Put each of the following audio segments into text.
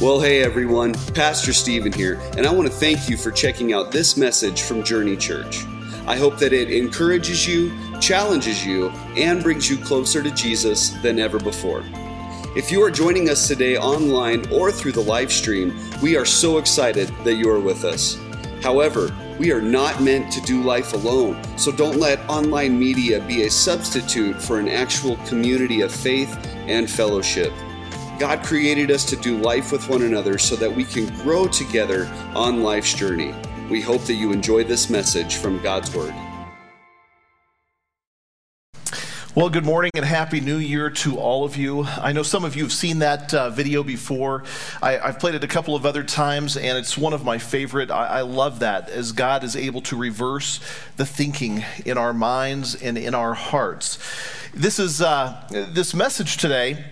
Well, hey everyone, Pastor Stephen here, and I want to thank you for checking out this message from Journey Church. I hope that it encourages you, challenges you, and brings you closer to Jesus than ever before. If you are joining us today online or through the live stream, we are so excited that you are with us. However, we are not meant to do life alone, so don't let online media be a substitute for an actual community of faith and fellowship. God created us to do life with one another so that we can grow together on life's journey. We hope that you enjoy this message from God's Word. Well, good morning and happy new year to all of you. I know some of you have seen that uh, video before. I, have played it a couple of other times, and it's one of my favorite. I, I love that as God is able to reverse the thinking in our minds and in our hearts. This is uh, this message today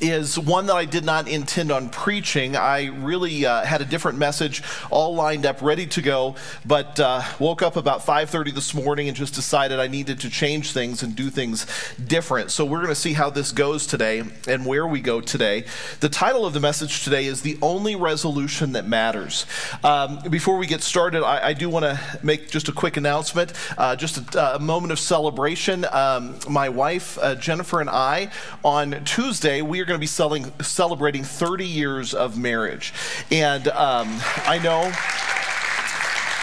is one that I did not intend on preaching. I really uh, had a different message all lined up, ready to go, but uh, woke up about 5:30 this morning and just decided I needed to change things and do things different. So we're going to see how this goes today and where we go today. The title of the message today is "The Only Resolution That Matters." Um, before we get started, I, I do want to make just a quick announcement, uh, just a, a, moment of celebration. Um, my wife uh, Jennifer and I on Tuesday we are going to be selling, celebrating 30 years of marriage. And um, I know.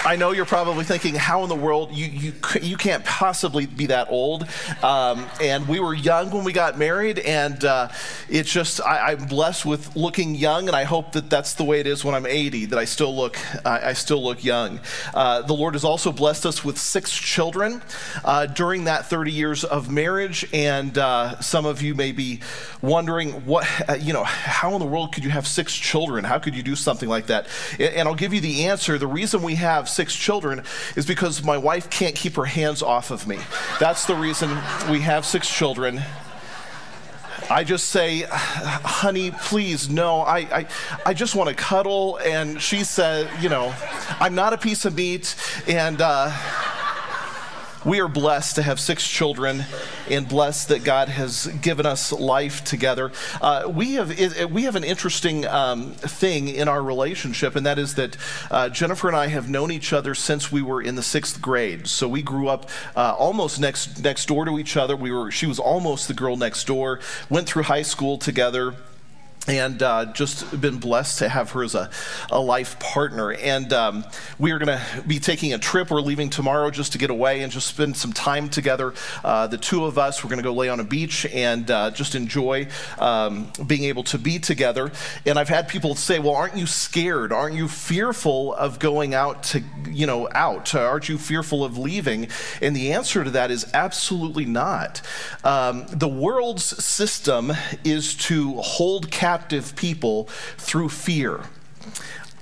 I know you're probably thinking, how in the world you you you can't possibly be that old? Um, and we were young when we got married, and uh, it's just I, am blessed with looking young, and I hope that that's the way it is when I'm 80, that I still look I, I still look young. Uh, the Lord has also blessed us with six children uh, during that 30 years of marriage, and uh, some of you may be wondering what uh, you know how in the world could you have six children? How could you do something like that? And, and I'll give you the answer. The reason we have six children is because my wife can't keep her hands off of me. That's the reason we have six children. I just say, honey, please, no, I, I, I just want to cuddle. And she said, you know, I'm not a piece of meat. And, uh, we are blessed to have six children and blessed that God has given us life together. Uh, we, have, we have an interesting um, thing in our relationship, and that is that uh, Jennifer and I have known each other since we were in the sixth grade. So we grew up uh, almost next, next door to each other. We were, she was almost the girl next door, went through high school together and uh, just been blessed to have her as a, a life partner. And um, we are going to be taking a trip. We're leaving tomorrow just to get away and just spend some time together. Uh, the two of us, we're going to go lay on a beach and uh, just enjoy um, being able to be together. And I've had people say, well, aren't you scared? Aren't you fearful of going out to, you know, out? Aren't you fearful of leaving? And the answer to that is absolutely not. Um, the world's system is to hold captive captive people through fear.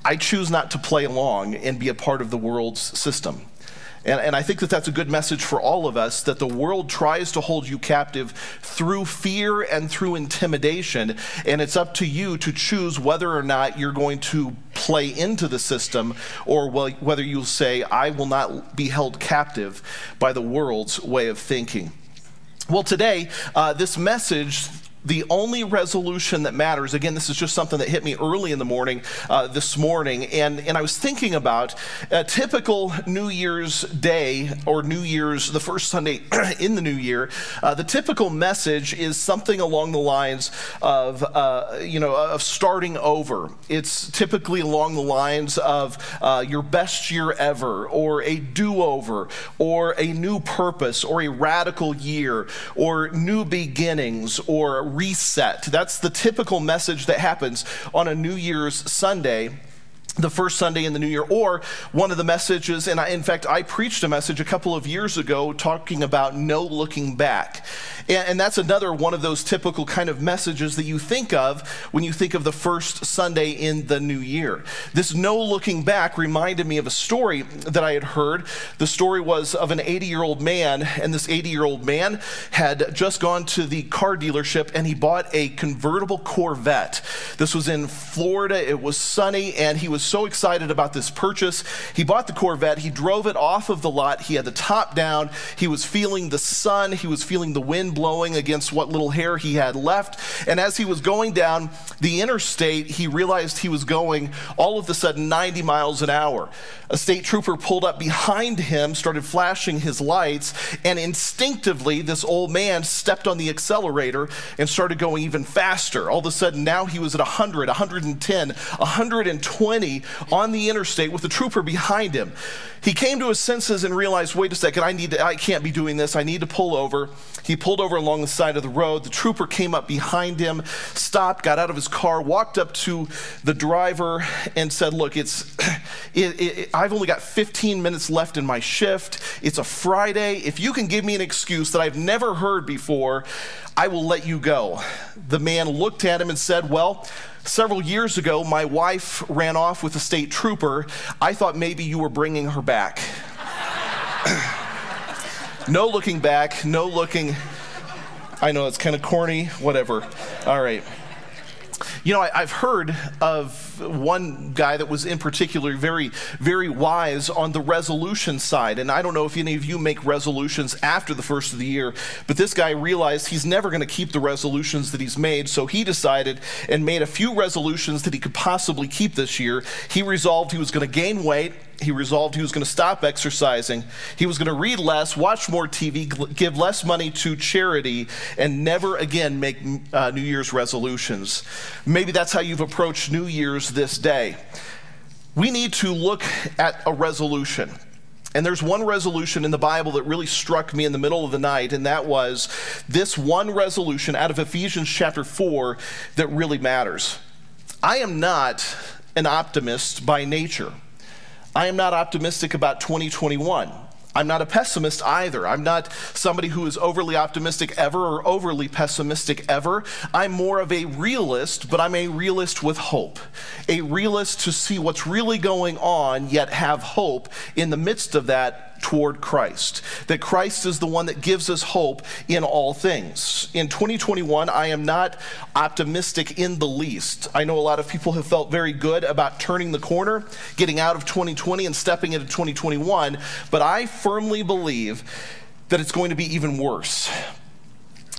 I choose not to play along and be a part of the world's system. And, and, I think that that's a good message for all of us that the world tries to hold you captive through fear and through intimidation. And it's up to you to choose whether or not you're going to play into the system or whether you'll say, I will not be held captive by the world's way of thinking. Well, today, uh, this message the only resolution that matters, again, this is just something that hit me early in the morning uh, this morning, and, and I was thinking about a typical New Year's Day or New Year's, the first Sunday in the new year. Uh, the typical message is something along the lines of, uh, you know, of starting over. It's typically along the lines of uh, your best year ever, or a do over, or a new purpose, or a radical year, or new beginnings, or reset. That's the typical message that happens on a New Year's Sunday the first Sunday in the new year, or one of the messages, and I, in fact, I preached a message a couple of years ago talking about no looking back. And, and, that's another one of those typical kind of messages that you think of when you think of the first Sunday in the new year. This no looking back reminded me of a story that I had heard. The story was of an 80 year old man, and this 80 year old man had just gone to the car dealership and he bought a convertible Corvette. This was in Florida, it was sunny, and he was so excited about this purchase. He bought the Corvette, he drove it off of the lot, he had the top down, he was feeling the sun, he was feeling the wind blowing against what little hair he had left. And as he was going down the interstate, he realized he was going all of a sudden 90 miles an hour. A state trooper pulled up behind him, started flashing his lights, and instinctively, this old man stepped on the accelerator and started going even faster. All of a sudden, now he was at 100, 110, 120 on the interstate with the trooper behind him. He came to his senses and realized, wait a second, I need to, I can't be doing this. I need to pull over. He pulled over along the side of the road. The trooper came up behind him, stopped, got out of his car, walked up to the driver and said, look, it's, it, it, I've only got 15 minutes left in my shift. It's a Friday. If you can give me an excuse that I've never heard before, I will let you go. The man looked at him and said, well, Several years ago, my wife ran off with a state trooper. I thought maybe you were bringing her back. no looking back, no looking. I know it's kind of corny, whatever. All right. You know, I, have heard of one guy that was in particular very, very wise on the resolution side. And I don't know if any of you make resolutions after the first of the year, but this guy realized he's never going to keep the resolutions that he's made. So he decided and made a few resolutions that he could possibly keep this year. He resolved he was going to gain weight he resolved he was going to stop exercising. He was going to read less, watch more TV, give less money to charity, and never again make uh, New Year's resolutions. Maybe that's how you've approached New Year's this day. We need to look at a resolution. And there's one resolution in the Bible that really struck me in the middle of the night, and that was this one resolution out of Ephesians chapter 4 that really matters. I am not an optimist by nature. I am not optimistic about 2021. I'm not a pessimist either. I'm not somebody who is overly optimistic ever or overly pessimistic ever. I'm more of a realist, but I'm a realist with hope. A realist to see what's really going on, yet have hope in the midst of that toward Christ. That Christ is the one that gives us hope in all things. In 2021, I am not optimistic in the least. I know a lot of people have felt very good about turning the corner, getting out of 2020 and stepping into 2021, but I firmly believe that it's going to be even worse.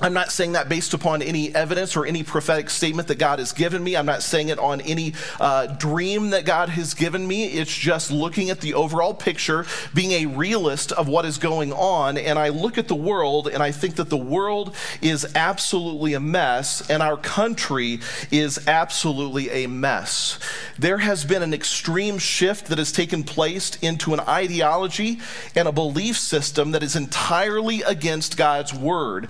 I'm not saying that based upon any evidence or any prophetic statement that God has given me. I'm not saying it on any uh, dream that God has given me. It's just looking at the overall picture, being a realist of what is going on. And I look at the world and I think that the world is absolutely a mess and our country is absolutely a mess. There has been an extreme shift that has taken place into an ideology and a belief system that is entirely against God's word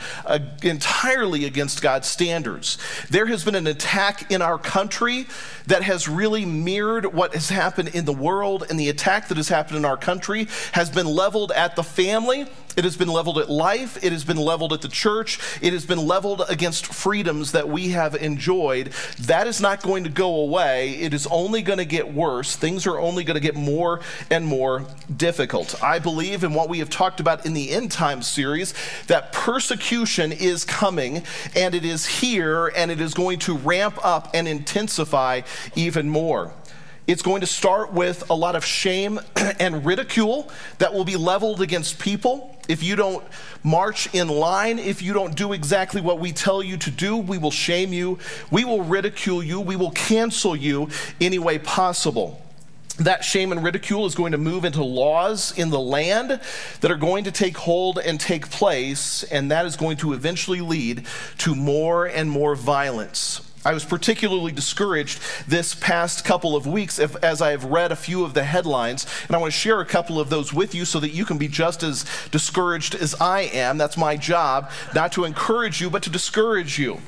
entirely against God's standards. There has been an attack in our country that has really mirrored what has happened in the world, and the attack that has happened in our country has been leveled at the family, it has been leveled at life, it has been leveled at the church, it has been leveled against freedoms that we have enjoyed. That is not going to go away. It is only going to get worse. Things are only going to get more and more difficult. I believe in what we have talked about in the end time series that persecution is coming and it is here and it is going to ramp up and intensify even more. It's going to start with a lot of shame and ridicule that will be leveled against people. If you don't march in line, if you don't do exactly what we tell you to do, we will shame you, we will ridicule you, we will cancel you any way possible that shame and ridicule is going to move into laws in the land that are going to take hold and take place, and that is going to eventually lead to more and more violence. I was particularly discouraged this past couple of weeks as I have read a few of the headlines, and I want to share a couple of those with you so that you can be just as discouraged as I am. That's my job, not to encourage you, but to discourage you.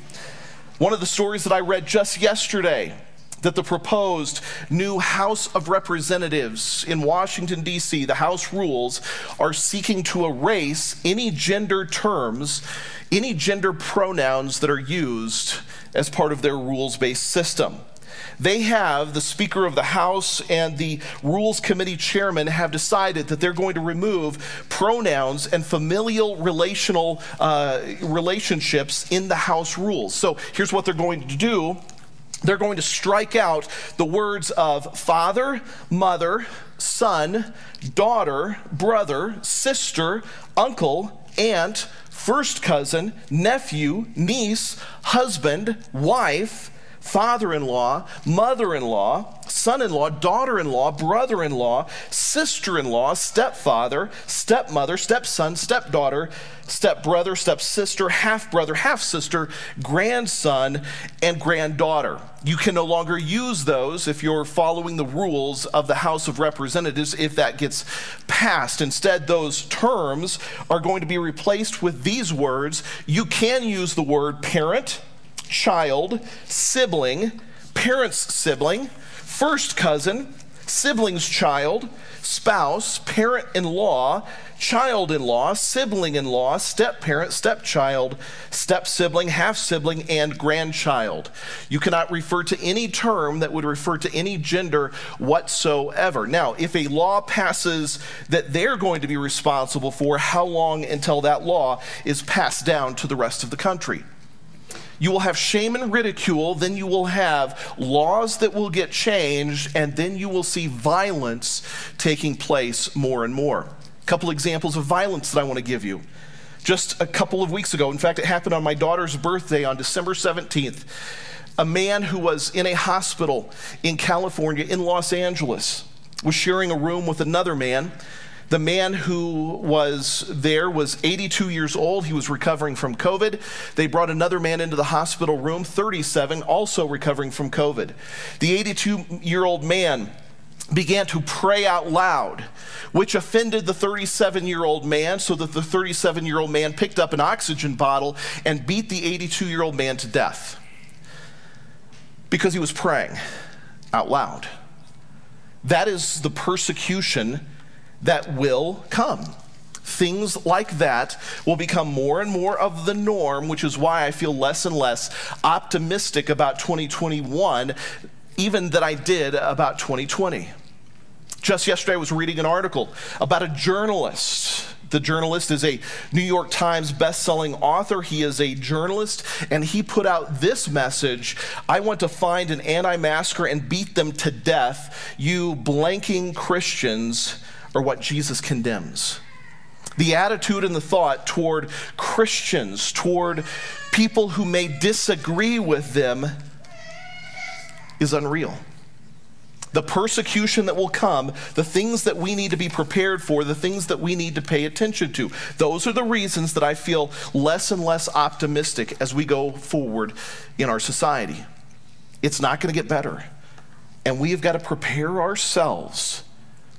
One of the stories that I read just yesterday that the proposed new House of Representatives in Washington, D.C., the House rules, are seeking to erase any gender terms, any gender pronouns that are used as part of their rules based system. They have, the Speaker of the House and the Rules Committee chairman have decided that they're going to remove pronouns and familial relational uh, relationships in the House rules. So here's what they're going to do they're going to strike out the words of father, mother, son, daughter, brother, sister, uncle, aunt, first cousin, nephew, niece, husband, wife, father in law, mother in law, son in law, daughter in law, brother in law, sister in law, stepfather, stepmother, stepson, stepdaughter, stepbrother, stepsister, half brother, half sister, grandson, and granddaughter. You can no longer use those if you're following the rules of the House of Representatives if that gets passed. Instead, those terms are going to be replaced with these words. You can use the word parent child, sibling, parent's sibling, first cousin, sibling's child, spouse, parent in law, child in law, sibling in law, step parent, stepchild, step sibling, half sibling, and grandchild. You cannot refer to any term that would refer to any gender whatsoever. Now, if a law passes that they're going to be responsible for, how long until that law is passed down to the rest of the country? You will have shame and ridicule, then you will have laws that will get changed, and then you will see violence taking place more and more. A couple examples of violence that I want to give you. Just a couple of weeks ago, in fact, it happened on my daughter's birthday on December 17th. A man who was in a hospital in California, in Los Angeles, was sharing a room with another man the man who was there was 82 years old. He was recovering from COVID. They brought another man into the hospital room, 37, also recovering from COVID. The 82 year old man began to pray out loud, which offended the 37 year old man, so that the 37 year old man picked up an oxygen bottle and beat the 82 year old man to death because he was praying out loud. That is the persecution that will come. Things like that will become more and more of the norm, which is why I feel less and less optimistic about 2021, even than I did about 2020. Just yesterday, I was reading an article about a journalist. The journalist is a New York Times best-selling author. He is a journalist, and he put out this message I want to find an anti masker and beat them to death, you blanking Christians or what Jesus condemns. The attitude and the thought toward Christians, toward people who may disagree with them, is unreal. The persecution that will come, the things that we need to be prepared for, the things that we need to pay attention to. Those are the reasons that I feel less and less optimistic as we go forward in our society. It's not going to get better. And we have got to prepare ourselves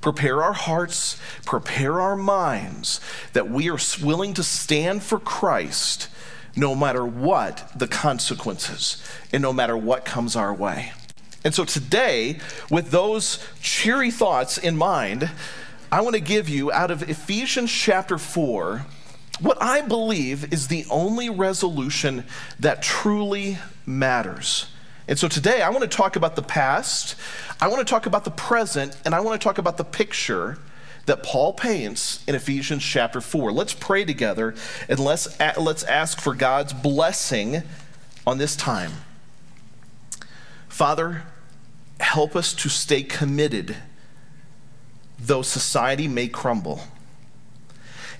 prepare our hearts, prepare our minds that we are willing to stand for Christ no matter what the consequences and no matter what comes our way. And so today, with those cheery thoughts in mind, I want to give you out of Ephesians chapter 4 what I believe is the only resolution that truly matters. And so today I want to talk about the past, I want to talk about the present, and I want to talk about the picture that Paul paints in Ephesians chapter 4. Let's pray together and let's, let's ask for God's blessing on this time. Father, help us to stay committed, though society may crumble.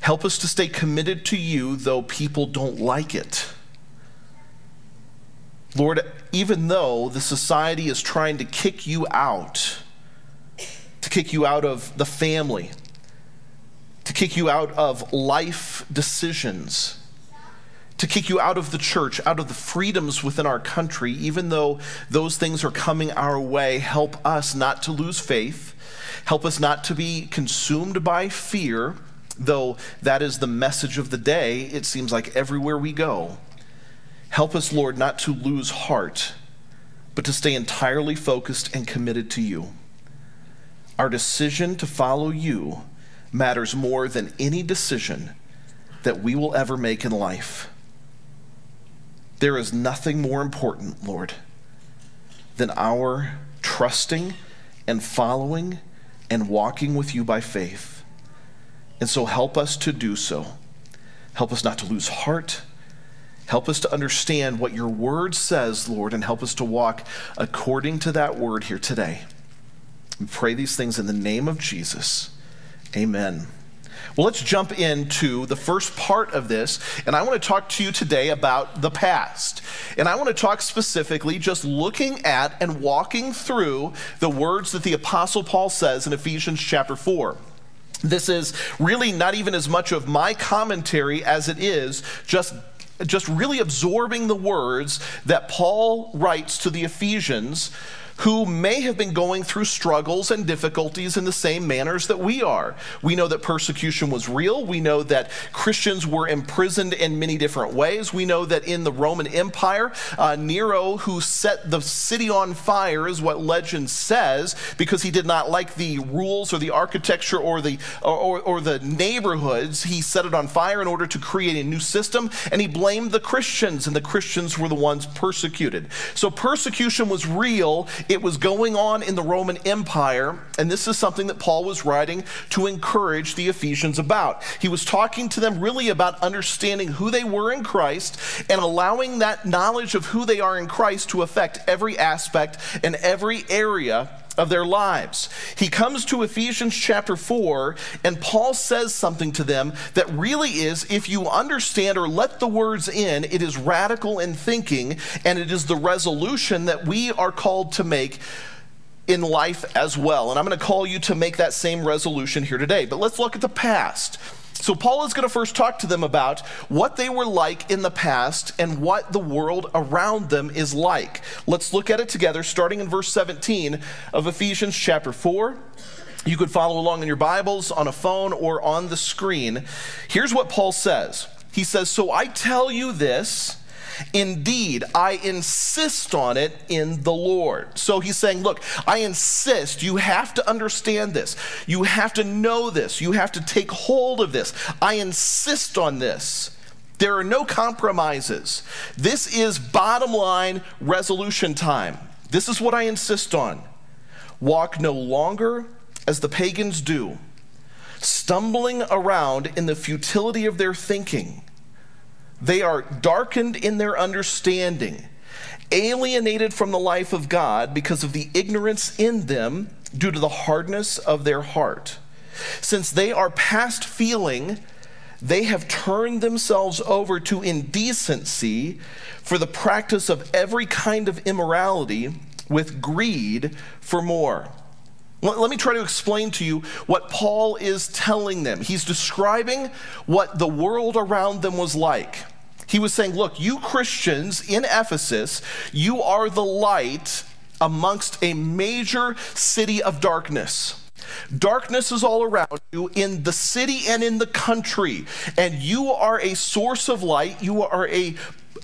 Help us to stay committed to you, though people don't like it. Lord, even though the society is trying to kick you out, to kick you out of the family, to kick you out of life decisions, to kick you out of the church, out of the freedoms within our country, even though those things are coming our way, help us not to lose faith. Help us not to be consumed by fear, though that is the message of the day, it seems like everywhere we go. Help us, Lord, not to lose heart, but to stay entirely focused and committed to you. Our decision to follow you matters more than any decision that we will ever make in life. There is nothing more important, Lord, than our trusting and following and walking with you by faith. And so help us to do so. Help us not to lose heart Help us to understand what your word says, Lord, and help us to walk according to that word here today. We pray these things in the name of Jesus. Amen. Well, let's jump into the first part of this, and I want to talk to you today about the past. And I want to talk specifically just looking at and walking through the words that the Apostle Paul says in Ephesians chapter 4. This is really not even as much of my commentary as it is just just really absorbing the words that Paul writes to the Ephesians who may have been going through struggles and difficulties in the same manners that we are. We know that persecution was real. We know that Christians were imprisoned in many different ways. We know that in the Roman Empire, uh, Nero, who set the city on fire, is what legend says, because he did not like the rules or the architecture or the or, or, or the neighborhoods. He set it on fire in order to create a new system, and he blamed the Christians, and the Christians were the ones persecuted. So persecution was real it was going on in the Roman Empire, and this is something that Paul was writing to encourage the Ephesians about. He was talking to them really about understanding who they were in Christ and allowing that knowledge of who they are in Christ to affect every aspect and every area of their lives. He comes to Ephesians chapter 4, and Paul says something to them that really is, if you understand or let the words in, it is radical in thinking, and it is the resolution that we are called to make in life as well. And I'm going to call you to make that same resolution here today. But let's look at the past. So, Paul is going to first talk to them about what they were like in the past and what the world around them is like. Let's look at it together, starting in verse 17 of Ephesians chapter 4. You could follow along in your Bibles, on a phone, or on the screen. Here's what Paul says He says, So I tell you this Indeed, I insist on it in the Lord. So he's saying, Look, I insist. You have to understand this. You have to know this. You have to take hold of this. I insist on this. There are no compromises. This is bottom line resolution time. This is what I insist on. Walk no longer as the pagans do, stumbling around in the futility of their thinking they are darkened in their understanding, alienated from the life of God because of the ignorance in them due to the hardness of their heart. Since they are past feeling, they have turned themselves over to indecency for the practice of every kind of immorality with greed for more. Let me try to explain to you what Paul is telling them. He's describing what the world around them was like. He was saying, Look, you Christians in Ephesus, you are the light amongst a major city of darkness. Darkness is all around you in the city and in the country, and you are a source of light. You are a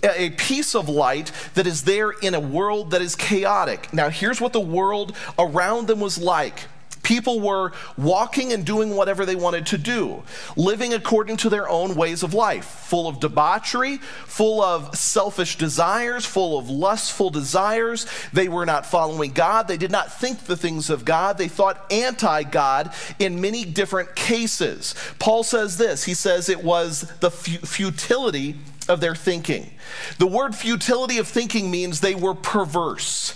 a piece of light that is there in a world that is chaotic. Now, here's what the world around them was like. People were walking and doing whatever they wanted to do, living according to their own ways of life, full of debauchery, full of selfish desires, full of lustful desires. They were not following God. They did not think the things of God. They thought anti God in many different cases. Paul says this he says it was the futility of their thinking. The word futility of thinking means they were perverse.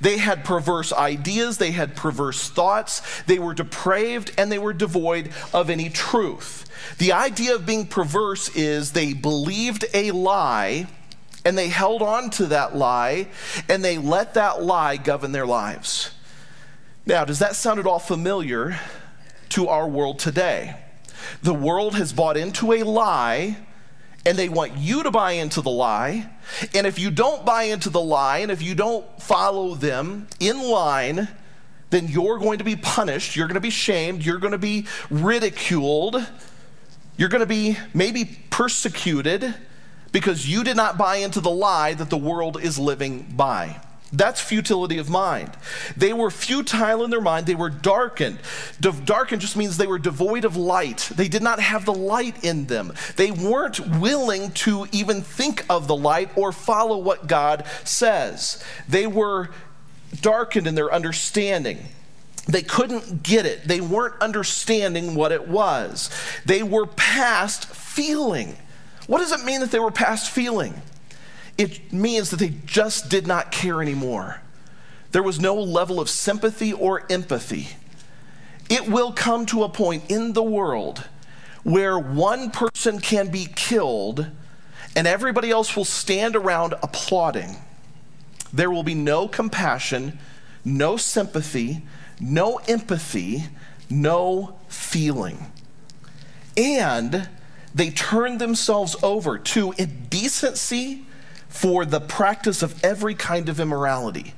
They had perverse ideas, they had perverse thoughts, they were depraved, and they were devoid of any truth. The idea of being perverse is they believed a lie and they held on to that lie and they let that lie govern their lives. Now, does that sound at all familiar to our world today? The world has bought into a lie and they want you to buy into the lie. And if you don't buy into the lie, and if you don't follow them in line, then you're going to be punished. You're going to be shamed. You're going to be ridiculed. You're going to be maybe persecuted because you did not buy into the lie that the world is living by. That's futility of mind. They were futile in their mind. They were darkened. De- darkened just means they were devoid of light. They did not have the light in them. They weren't willing to even think of the light or follow what God says. They were darkened in their understanding. They couldn't get it. They weren't understanding what it was. They were past feeling. What does it mean that they were past feeling? It means that they just did not care anymore. There was no level of sympathy or empathy. It will come to a point in the world where one person can be killed and everybody else will stand around applauding. There will be no compassion, no sympathy, no empathy, no feeling. And they turn themselves over to indecency for the practice of every kind of immorality.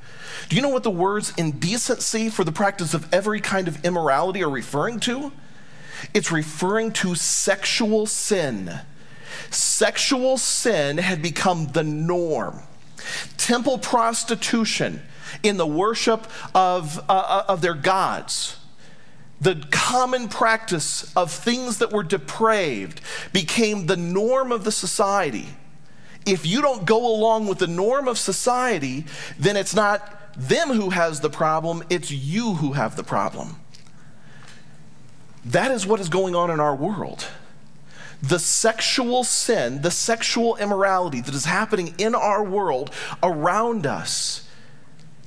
Do you know what the words indecency for the practice of every kind of immorality are referring to? It's referring to sexual sin. Sexual sin had become the norm. Temple prostitution in the worship of, uh, uh, of their gods, the common practice of things that were depraved became the norm of the society. If you don't go along with the norm of society, then it's not them who has the problem, it's you who have the problem. That is what is going on in our world. The sexual sin, the sexual immorality that is happening in our world around us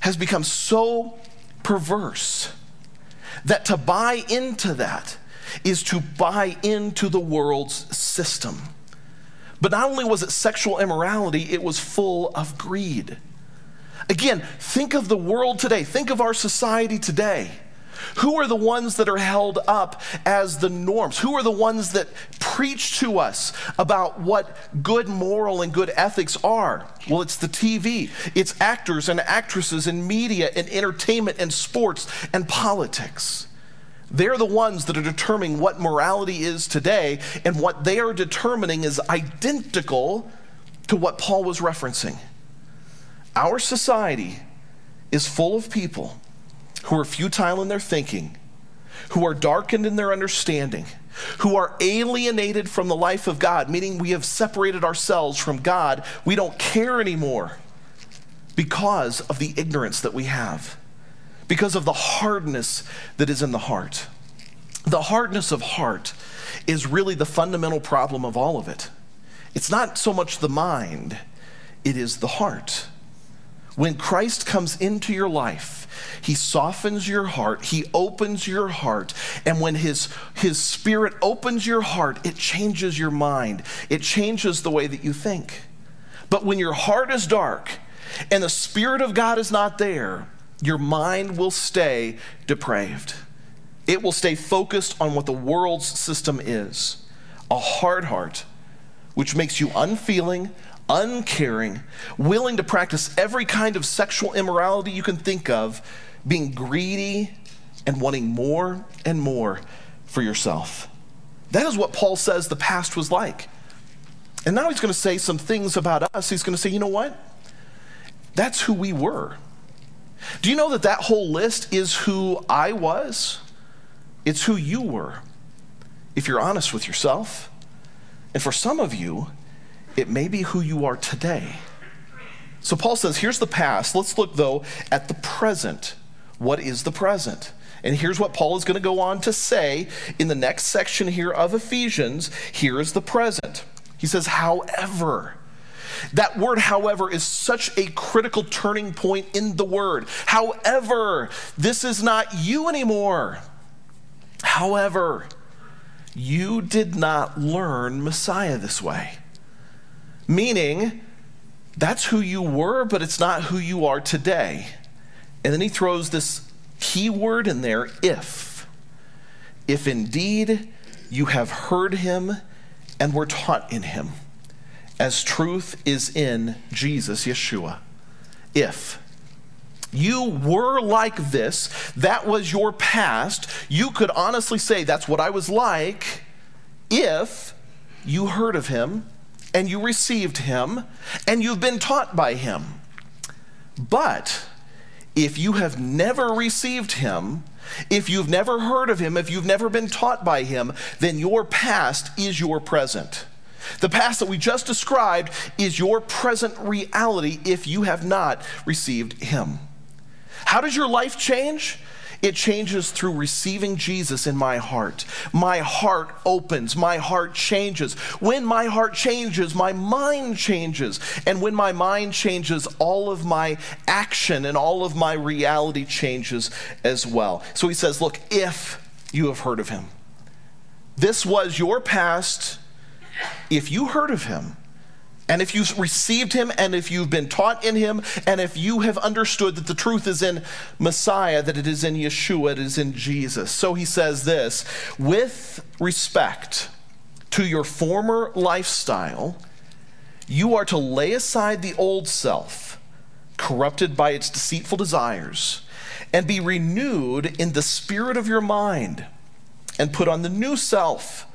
has become so perverse that to buy into that is to buy into the world's system. But not only was it sexual immorality, it was full of greed. Again, think of the world today, think of our society today. Who are the ones that are held up as the norms? Who are the ones that preach to us about what good moral and good ethics are? Well, it's the TV, it's actors and actresses and media and entertainment and sports and politics. They're the ones that are determining what morality is today, and what they are determining is identical to what Paul was referencing. Our society is full of people who are futile in their thinking, who are darkened in their understanding, who are alienated from the life of God, meaning we have separated ourselves from God. We don't care anymore because of the ignorance that we have, because of the hardness that is in the heart. The hardness of heart is really the fundamental problem of all of it. It's not so much the mind, it is the heart. When Christ comes into your life, he softens your heart, he opens your heart, and when his his spirit opens your heart, it changes your mind. It changes the way that you think. But when your heart is dark and the spirit of God is not there, your mind will stay depraved. It will stay focused on what the world's system is. A hard heart which makes you unfeeling, uncaring, willing to practice every kind of sexual immorality you can think of, being greedy and wanting more and more for yourself. That is what Paul says the past was like. And now he's going to say some things about us. He's going to say, you know what? That's who we were. Do you know that that whole list is who I was? It's who you were, if you're honest with yourself. And for some of you, it may be who you are today. So Paul says, here's the past. Let's look, though, at the present. What is the present? And here's what Paul is going to go on to say in the next section here of Ephesians. Here is the present. He says, however. That word, however, is such a critical turning point in the word. However, this is not you anymore. However, you did not learn Messiah this way. Meaning, that's who you were, but it's not who you are today. And then he throws this key word in there if. If indeed you have heard him and were taught in him, as truth is in Jesus, Yeshua. If you were like this, that was your past, you could honestly say that's what I was like if you heard of him and you received him and you've been taught by him. But if you have never received him, if you've never heard of him, if you've never been taught by him, then your past is your present. The past that we just described is your present reality if you have not received him. How does your life change? It changes through receiving Jesus in my heart. My heart opens, my heart changes. When my heart changes, my mind changes. And when my mind changes, all of my action and all of my reality changes as well. So he says, Look, if you have heard of him, this was your past. If you heard of him, and if you've received him, and if you've been taught in him, and if you have understood that the truth is in Messiah, that it is in Yeshua, it is in Jesus. So he says this with respect to your former lifestyle, you are to lay aside the old self, corrupted by its deceitful desires, and be renewed in the spirit of your mind, and put on the new self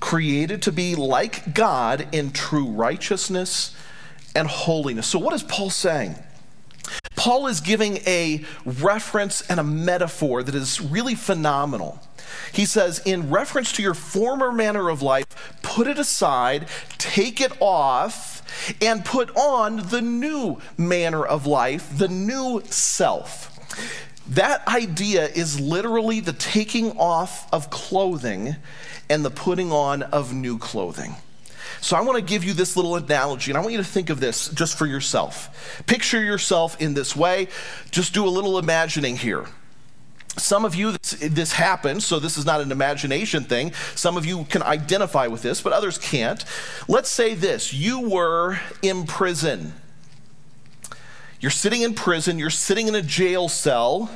created to be like God in true righteousness and holiness. So, what is Paul saying? Paul is giving a reference and a metaphor that is really phenomenal. He says, in reference to your former manner of life, put it aside, take it off, and put on the new manner of life, the new self. That idea is literally the taking off of clothing and the putting on of new clothing. So I want to give you this little analogy, and I want you to think of this just for yourself. Picture yourself in this way. Just do a little imagining here. Some of you, this, this happens, so this is not an imagination thing. Some of you can identify with this, but others can't. Let's say this you were in prison. You're sitting in prison, you're sitting in a jail cell,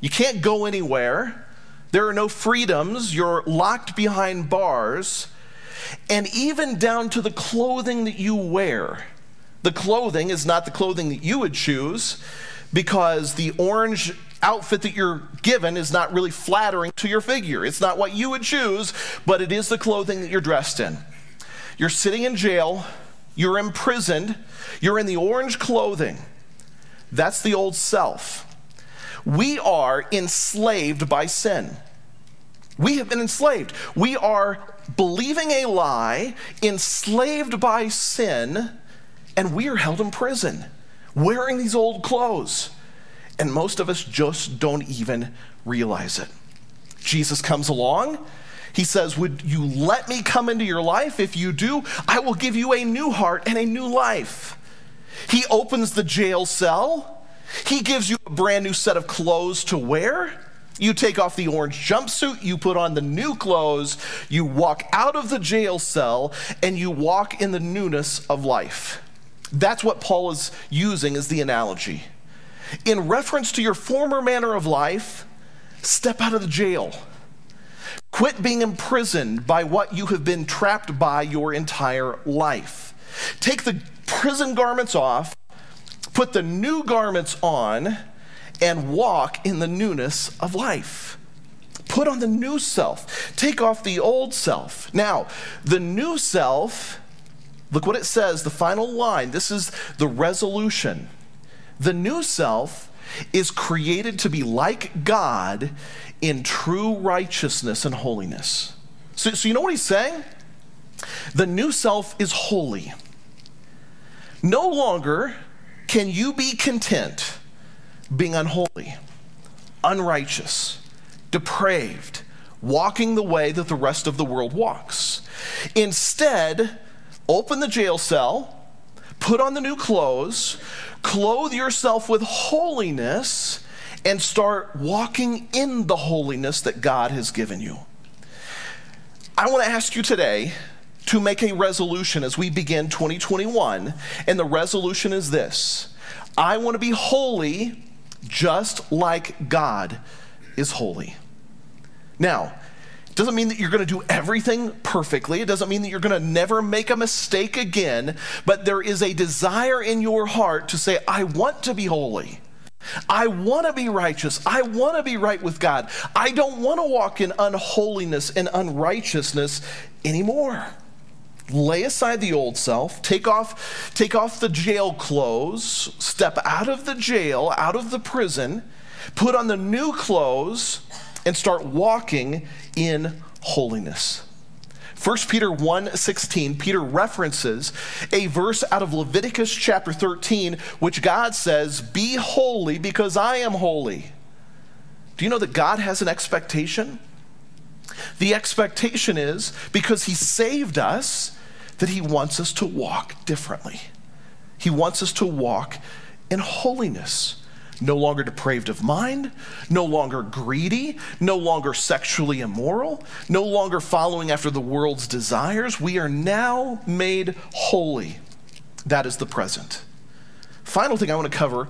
you can't go anywhere. There are no freedoms. You're locked behind bars. And even down to the clothing that you wear. The clothing is not the clothing that you would choose because the orange outfit that you're given is not really flattering to your figure. It's not what you would choose, but it is the clothing that you're dressed in. You're sitting in jail, you're imprisoned, you're in the orange clothing. That's the old self. We are enslaved by sin. We have been enslaved. We are believing a lie, enslaved by sin, and we are held in prison, wearing these old clothes. And most of us just don't even realize it. Jesus comes along. He says, Would you let me come into your life? If you do, I will give you a new heart and a new life. He opens the jail cell. He gives you a brand new set of clothes to wear. You take off the orange jumpsuit, you put on the new clothes, you walk out of the jail cell, and you walk in the newness of life. That's what Paul is using as the analogy. In reference to your former manner of life, step out of the jail. Quit being imprisoned by what you have been trapped by your entire life. Take the prison garments off Put the new garments on and walk in the newness of life. Put on the new self. Take off the old self. Now, the new self, look what it says, the final line. This is the resolution. The new self is created to be like God in true righteousness and holiness. So, so you know what he's saying? The new self is holy. No longer can you be content being unholy, unrighteous, depraved, walking the way that the rest of the world walks? Instead, open the jail cell, put on the new clothes, clothe yourself with holiness, and start walking in the holiness that God has given you. I want to ask you today to make a resolution as we begin 2021. And the resolution is this I want to be holy just like God is holy. Now, it doesn't mean that you're going to do everything perfectly. It doesn't mean that you're going to never make a mistake again, but there is a desire in your heart to say, I want to be holy. I want to be righteous. I want to be right with God. I don't want to walk in unholiness and unrighteousness anymore lay aside the old self, take off, take off the jail clothes, step out of the jail, out of the prison, put on the new clothes, and start walking in holiness. 1 Peter 1:16 Peter references a verse out of Leviticus chapter 13 which God says be holy because I am holy. Do you know that God has an expectation? The expectation is because He saved us, that He wants us to walk differently. He wants us to walk in holiness. No longer depraved of mind, no longer greedy, no longer sexually immoral, no longer following after the world's desires. We are now made holy. That is the present. Final thing I want to cover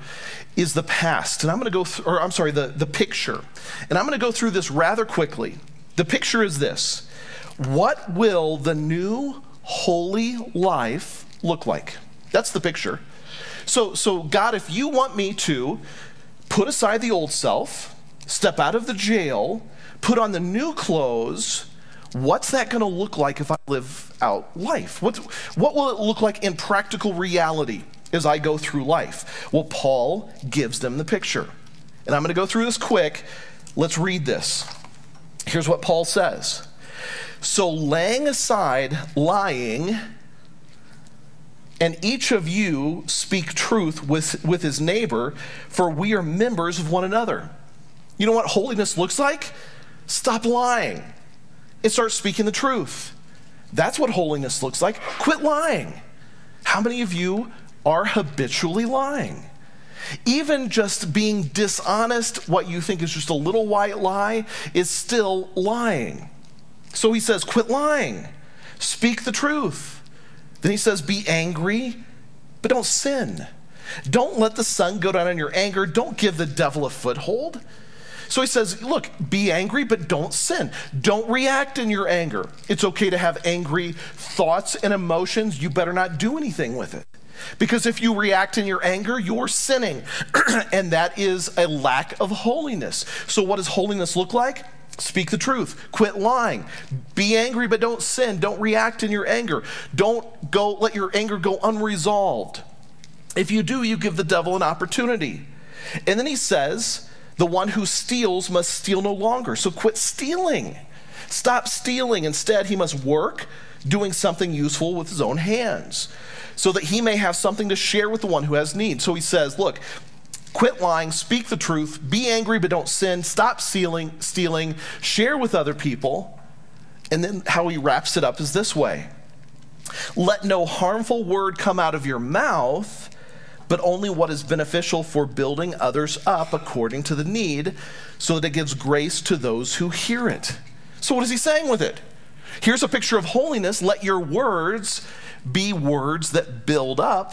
is the past. And I'm going to go, th- or I'm sorry, the, the picture. And I'm going to go through this rather quickly. The picture is this What will the new holy life look like? That's the picture. So, so God, if you want me to put aside the old self, step out of the jail, put on the new clothes, what's that going to look like if I live out life? What, what will it look like in practical reality as I go through life? Well, Paul gives them the picture. And I'm going to go through this quick. Let's read this. Here's what Paul says So, laying aside lying, and each of you speak truth with, with his neighbor, for we are members of one another. You know what holiness looks like? Stop lying and start speaking the truth. That's what holiness looks like. Quit lying. How many of you are habitually lying? Even just being dishonest, what you think is just a little white lie, is still lying. So he says, quit lying, speak the truth. Then he says, Be angry, but don't sin. Don't let the sun go down in your anger. Don't give the devil a foothold. So he says, Look, be angry, but don't sin. Don't react in your anger. It's okay to have angry thoughts and emotions. You better not do anything with it. Because if you react in your anger, you're sinning. and that is a lack of holiness. So, what does holiness look like? Speak the truth. Quit lying. Be angry, but don't sin. Don't react in your anger. Don't go let your anger go unresolved. If you do, you give the devil an opportunity. And then he says, the one who steals must steal no longer. So quit stealing. Stop stealing. Instead, he must work doing something useful with his own hands so that he may have something to share with the one who has need. So he says, look, Quit lying, speak the truth, be angry but don't sin, stop stealing, stealing, share with other people. And then how he wraps it up is this way Let no harmful word come out of your mouth, but only what is beneficial for building others up according to the need, so that it gives grace to those who hear it. So, what is he saying with it? Here's a picture of holiness. Let your words be words that build up.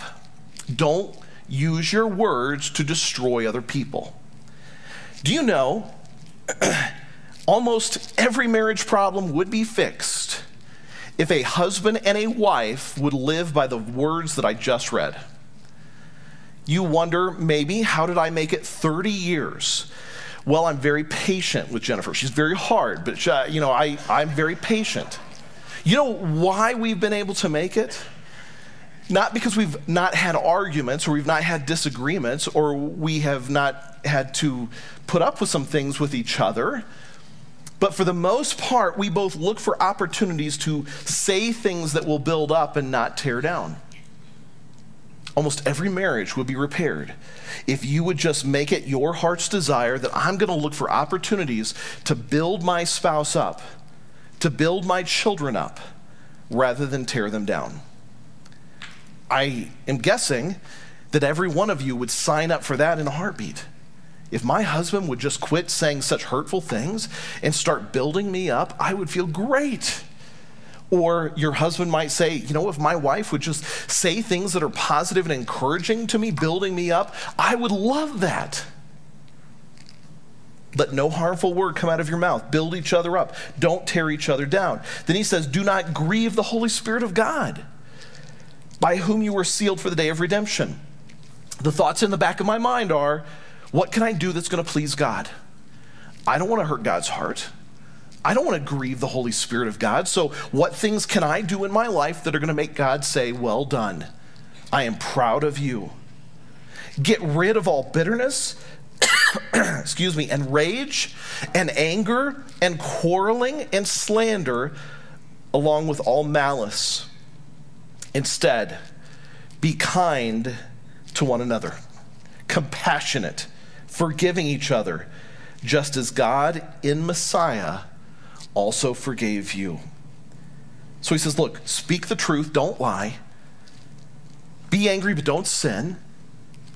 Don't use your words to destroy other people. Do you know almost every marriage problem would be fixed if a husband and a wife would live by the words that I just read? You wonder, maybe, how did I make it 30 years? Well, I'm very patient with Jennifer. She's very hard, but she, you know, I, I'm very patient. You know why we've been able to make it? Not because we've not had arguments or we've not had disagreements or we have not had to put up with some things with each other, but for the most part, we both look for opportunities to say things that will build up and not tear down. Almost every marriage would be repaired if you would just make it your heart's desire that I'm going to look for opportunities to build my spouse up, to build my children up, rather than tear them down. I am guessing that every one of you would sign up for that in a heartbeat. If my husband would just quit saying such hurtful things and start building me up, I would feel great. Or your husband might say, you know, if my wife would just say things that are positive and encouraging to me, building me up, I would love that. Let no harmful word come out of your mouth. Build each other up. Don't tear each other down. Then he says, do not grieve the Holy Spirit of God by whom you were sealed for the day of redemption. The thoughts in the back of my mind are what can I do that's going to please God? I don't want to hurt God's heart. I don't want to grieve the Holy Spirit of God. So, what things can I do in my life that are going to make God say, Well done? I am proud of you. Get rid of all bitterness, excuse me, and rage, and anger, and quarreling, and slander, along with all malice. Instead, be kind to one another, compassionate, forgiving each other, just as God in Messiah also forgave you. So he says, Look, speak the truth, don't lie. Be angry, but don't sin.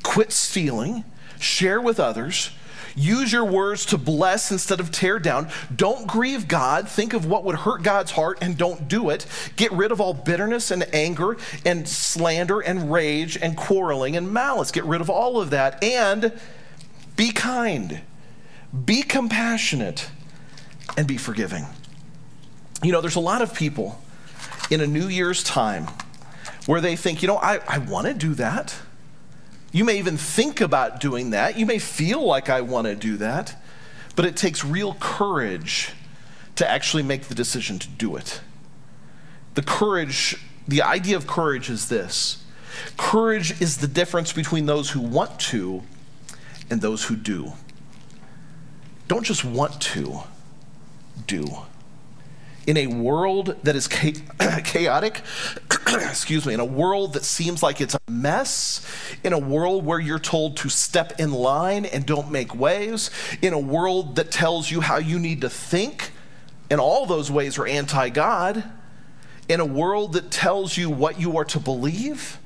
Quit stealing. Share with others. Use your words to bless instead of tear down. Don't grieve God. Think of what would hurt God's heart and don't do it. Get rid of all bitterness and anger and slander and rage and quarreling and malice. Get rid of all of that and be kind, be compassionate, and be forgiving. You know, there's a lot of people in a New Year's time where they think, you know, I, I want to do that. You may even think about doing that. You may feel like I want to do that, but it takes real courage to actually make the decision to do it. The courage, the idea of courage is this courage is the difference between those who want to and those who do. Don't just want to, do in a world that is chaotic, excuse me, in a world that seems like it's a mess, in a world where you're told to step in line and don't make waves, in a world that tells you how you need to think, and all those ways are anti God, in a world that tells you what you are to believe,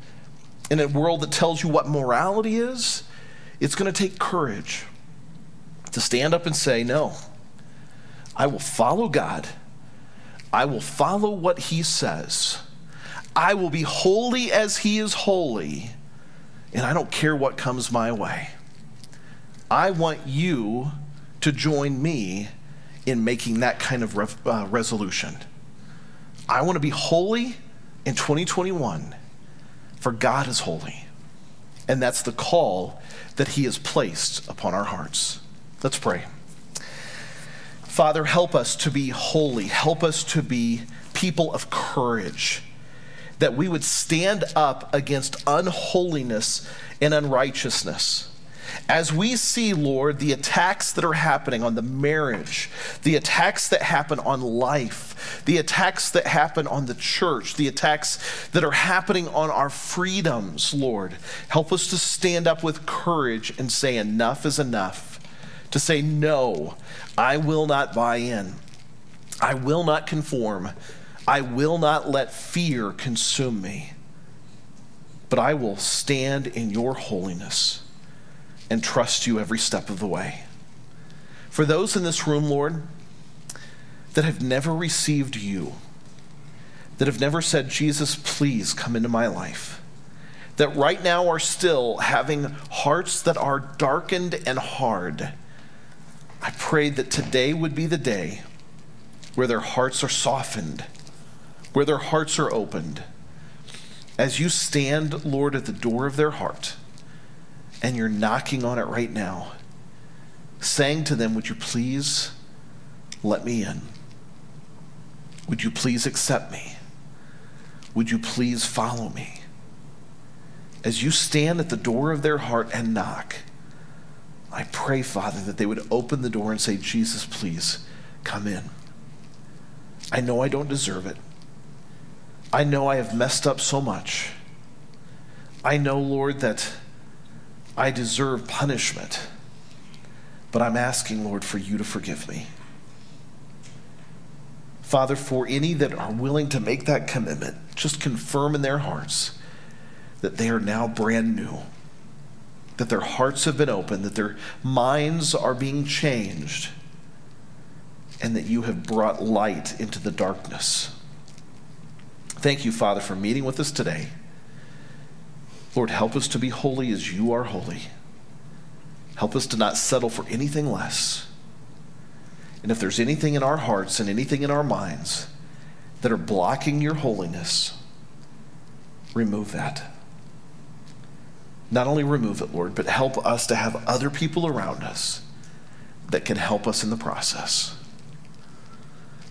in a world that tells you what morality is, it's going to take courage to stand up and say, No, I will follow God I will follow what he says. I will be holy as he is holy, and I don't care what comes my way. I want you to join me in making that kind of re- uh, resolution. I want to be holy in 2021, for God is holy. And that's the call that he has placed upon our hearts. Let's pray. Father, help us to be holy. Help us to be people of courage. That we would stand up against unholiness and unrighteousness. As we see, Lord, the attacks that are happening on the marriage, the attacks that happen on life, the attacks that happen on the church, the attacks that are happening on our freedoms, Lord, help us to stand up with courage and say, enough is enough to say, No, I will not buy in. I will not conform. I will not let fear consume me. But I will stand in your holiness and trust you every step of the way. For those in this room, Lord, that have never received you, that have never said, Jesus, please come into my life, that right now are still having hearts that are darkened and hard I prayed that today would be the day where their hearts are softened, where their hearts are opened. As you stand, Lord, at the door of their heart, and you're knocking on it right now, saying to them, Would you please let me in? Would you please accept me? Would you please follow me? As you stand at the door of their heart and knock, I pray, Father, that they would open the door and say, Jesus, please come in. I know I don't deserve it. I know I have messed up so much. I know, Lord, that I deserve punishment. But I'm asking, Lord, for you to forgive me. Father, for any that are willing to make that commitment, just confirm in their hearts that they are now brand new that their hearts have been opened, that their minds are being changed, and that you have brought light into the darkness. Thank you, Father, for meeting with us today. Lord, help us to be holy as you are holy. Help us to not settle for anything less. And if there's anything in our hearts and anything in our minds that are blocking your holiness, remove that not only remove it, Lord, but help us to have other people around us that can help us in the process.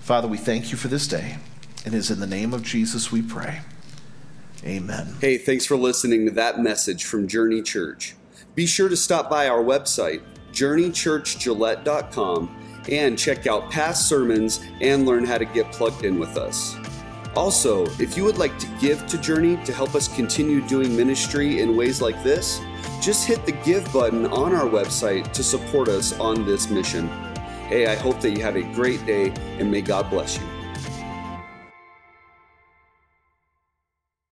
Father, we thank you for this day. It is in the name of Jesus we pray. Amen. Hey, thanks for listening to that message from Journey Church. Be sure to stop by our website, journeychurchgillette.com, and check out past sermons and learn how to get plugged in with us. Also, if you would like to give to Journey to help us continue doing ministry in ways like this, just hit the Give button on our website to support us on this mission. Hey, I hope that you have a great day and may God bless you.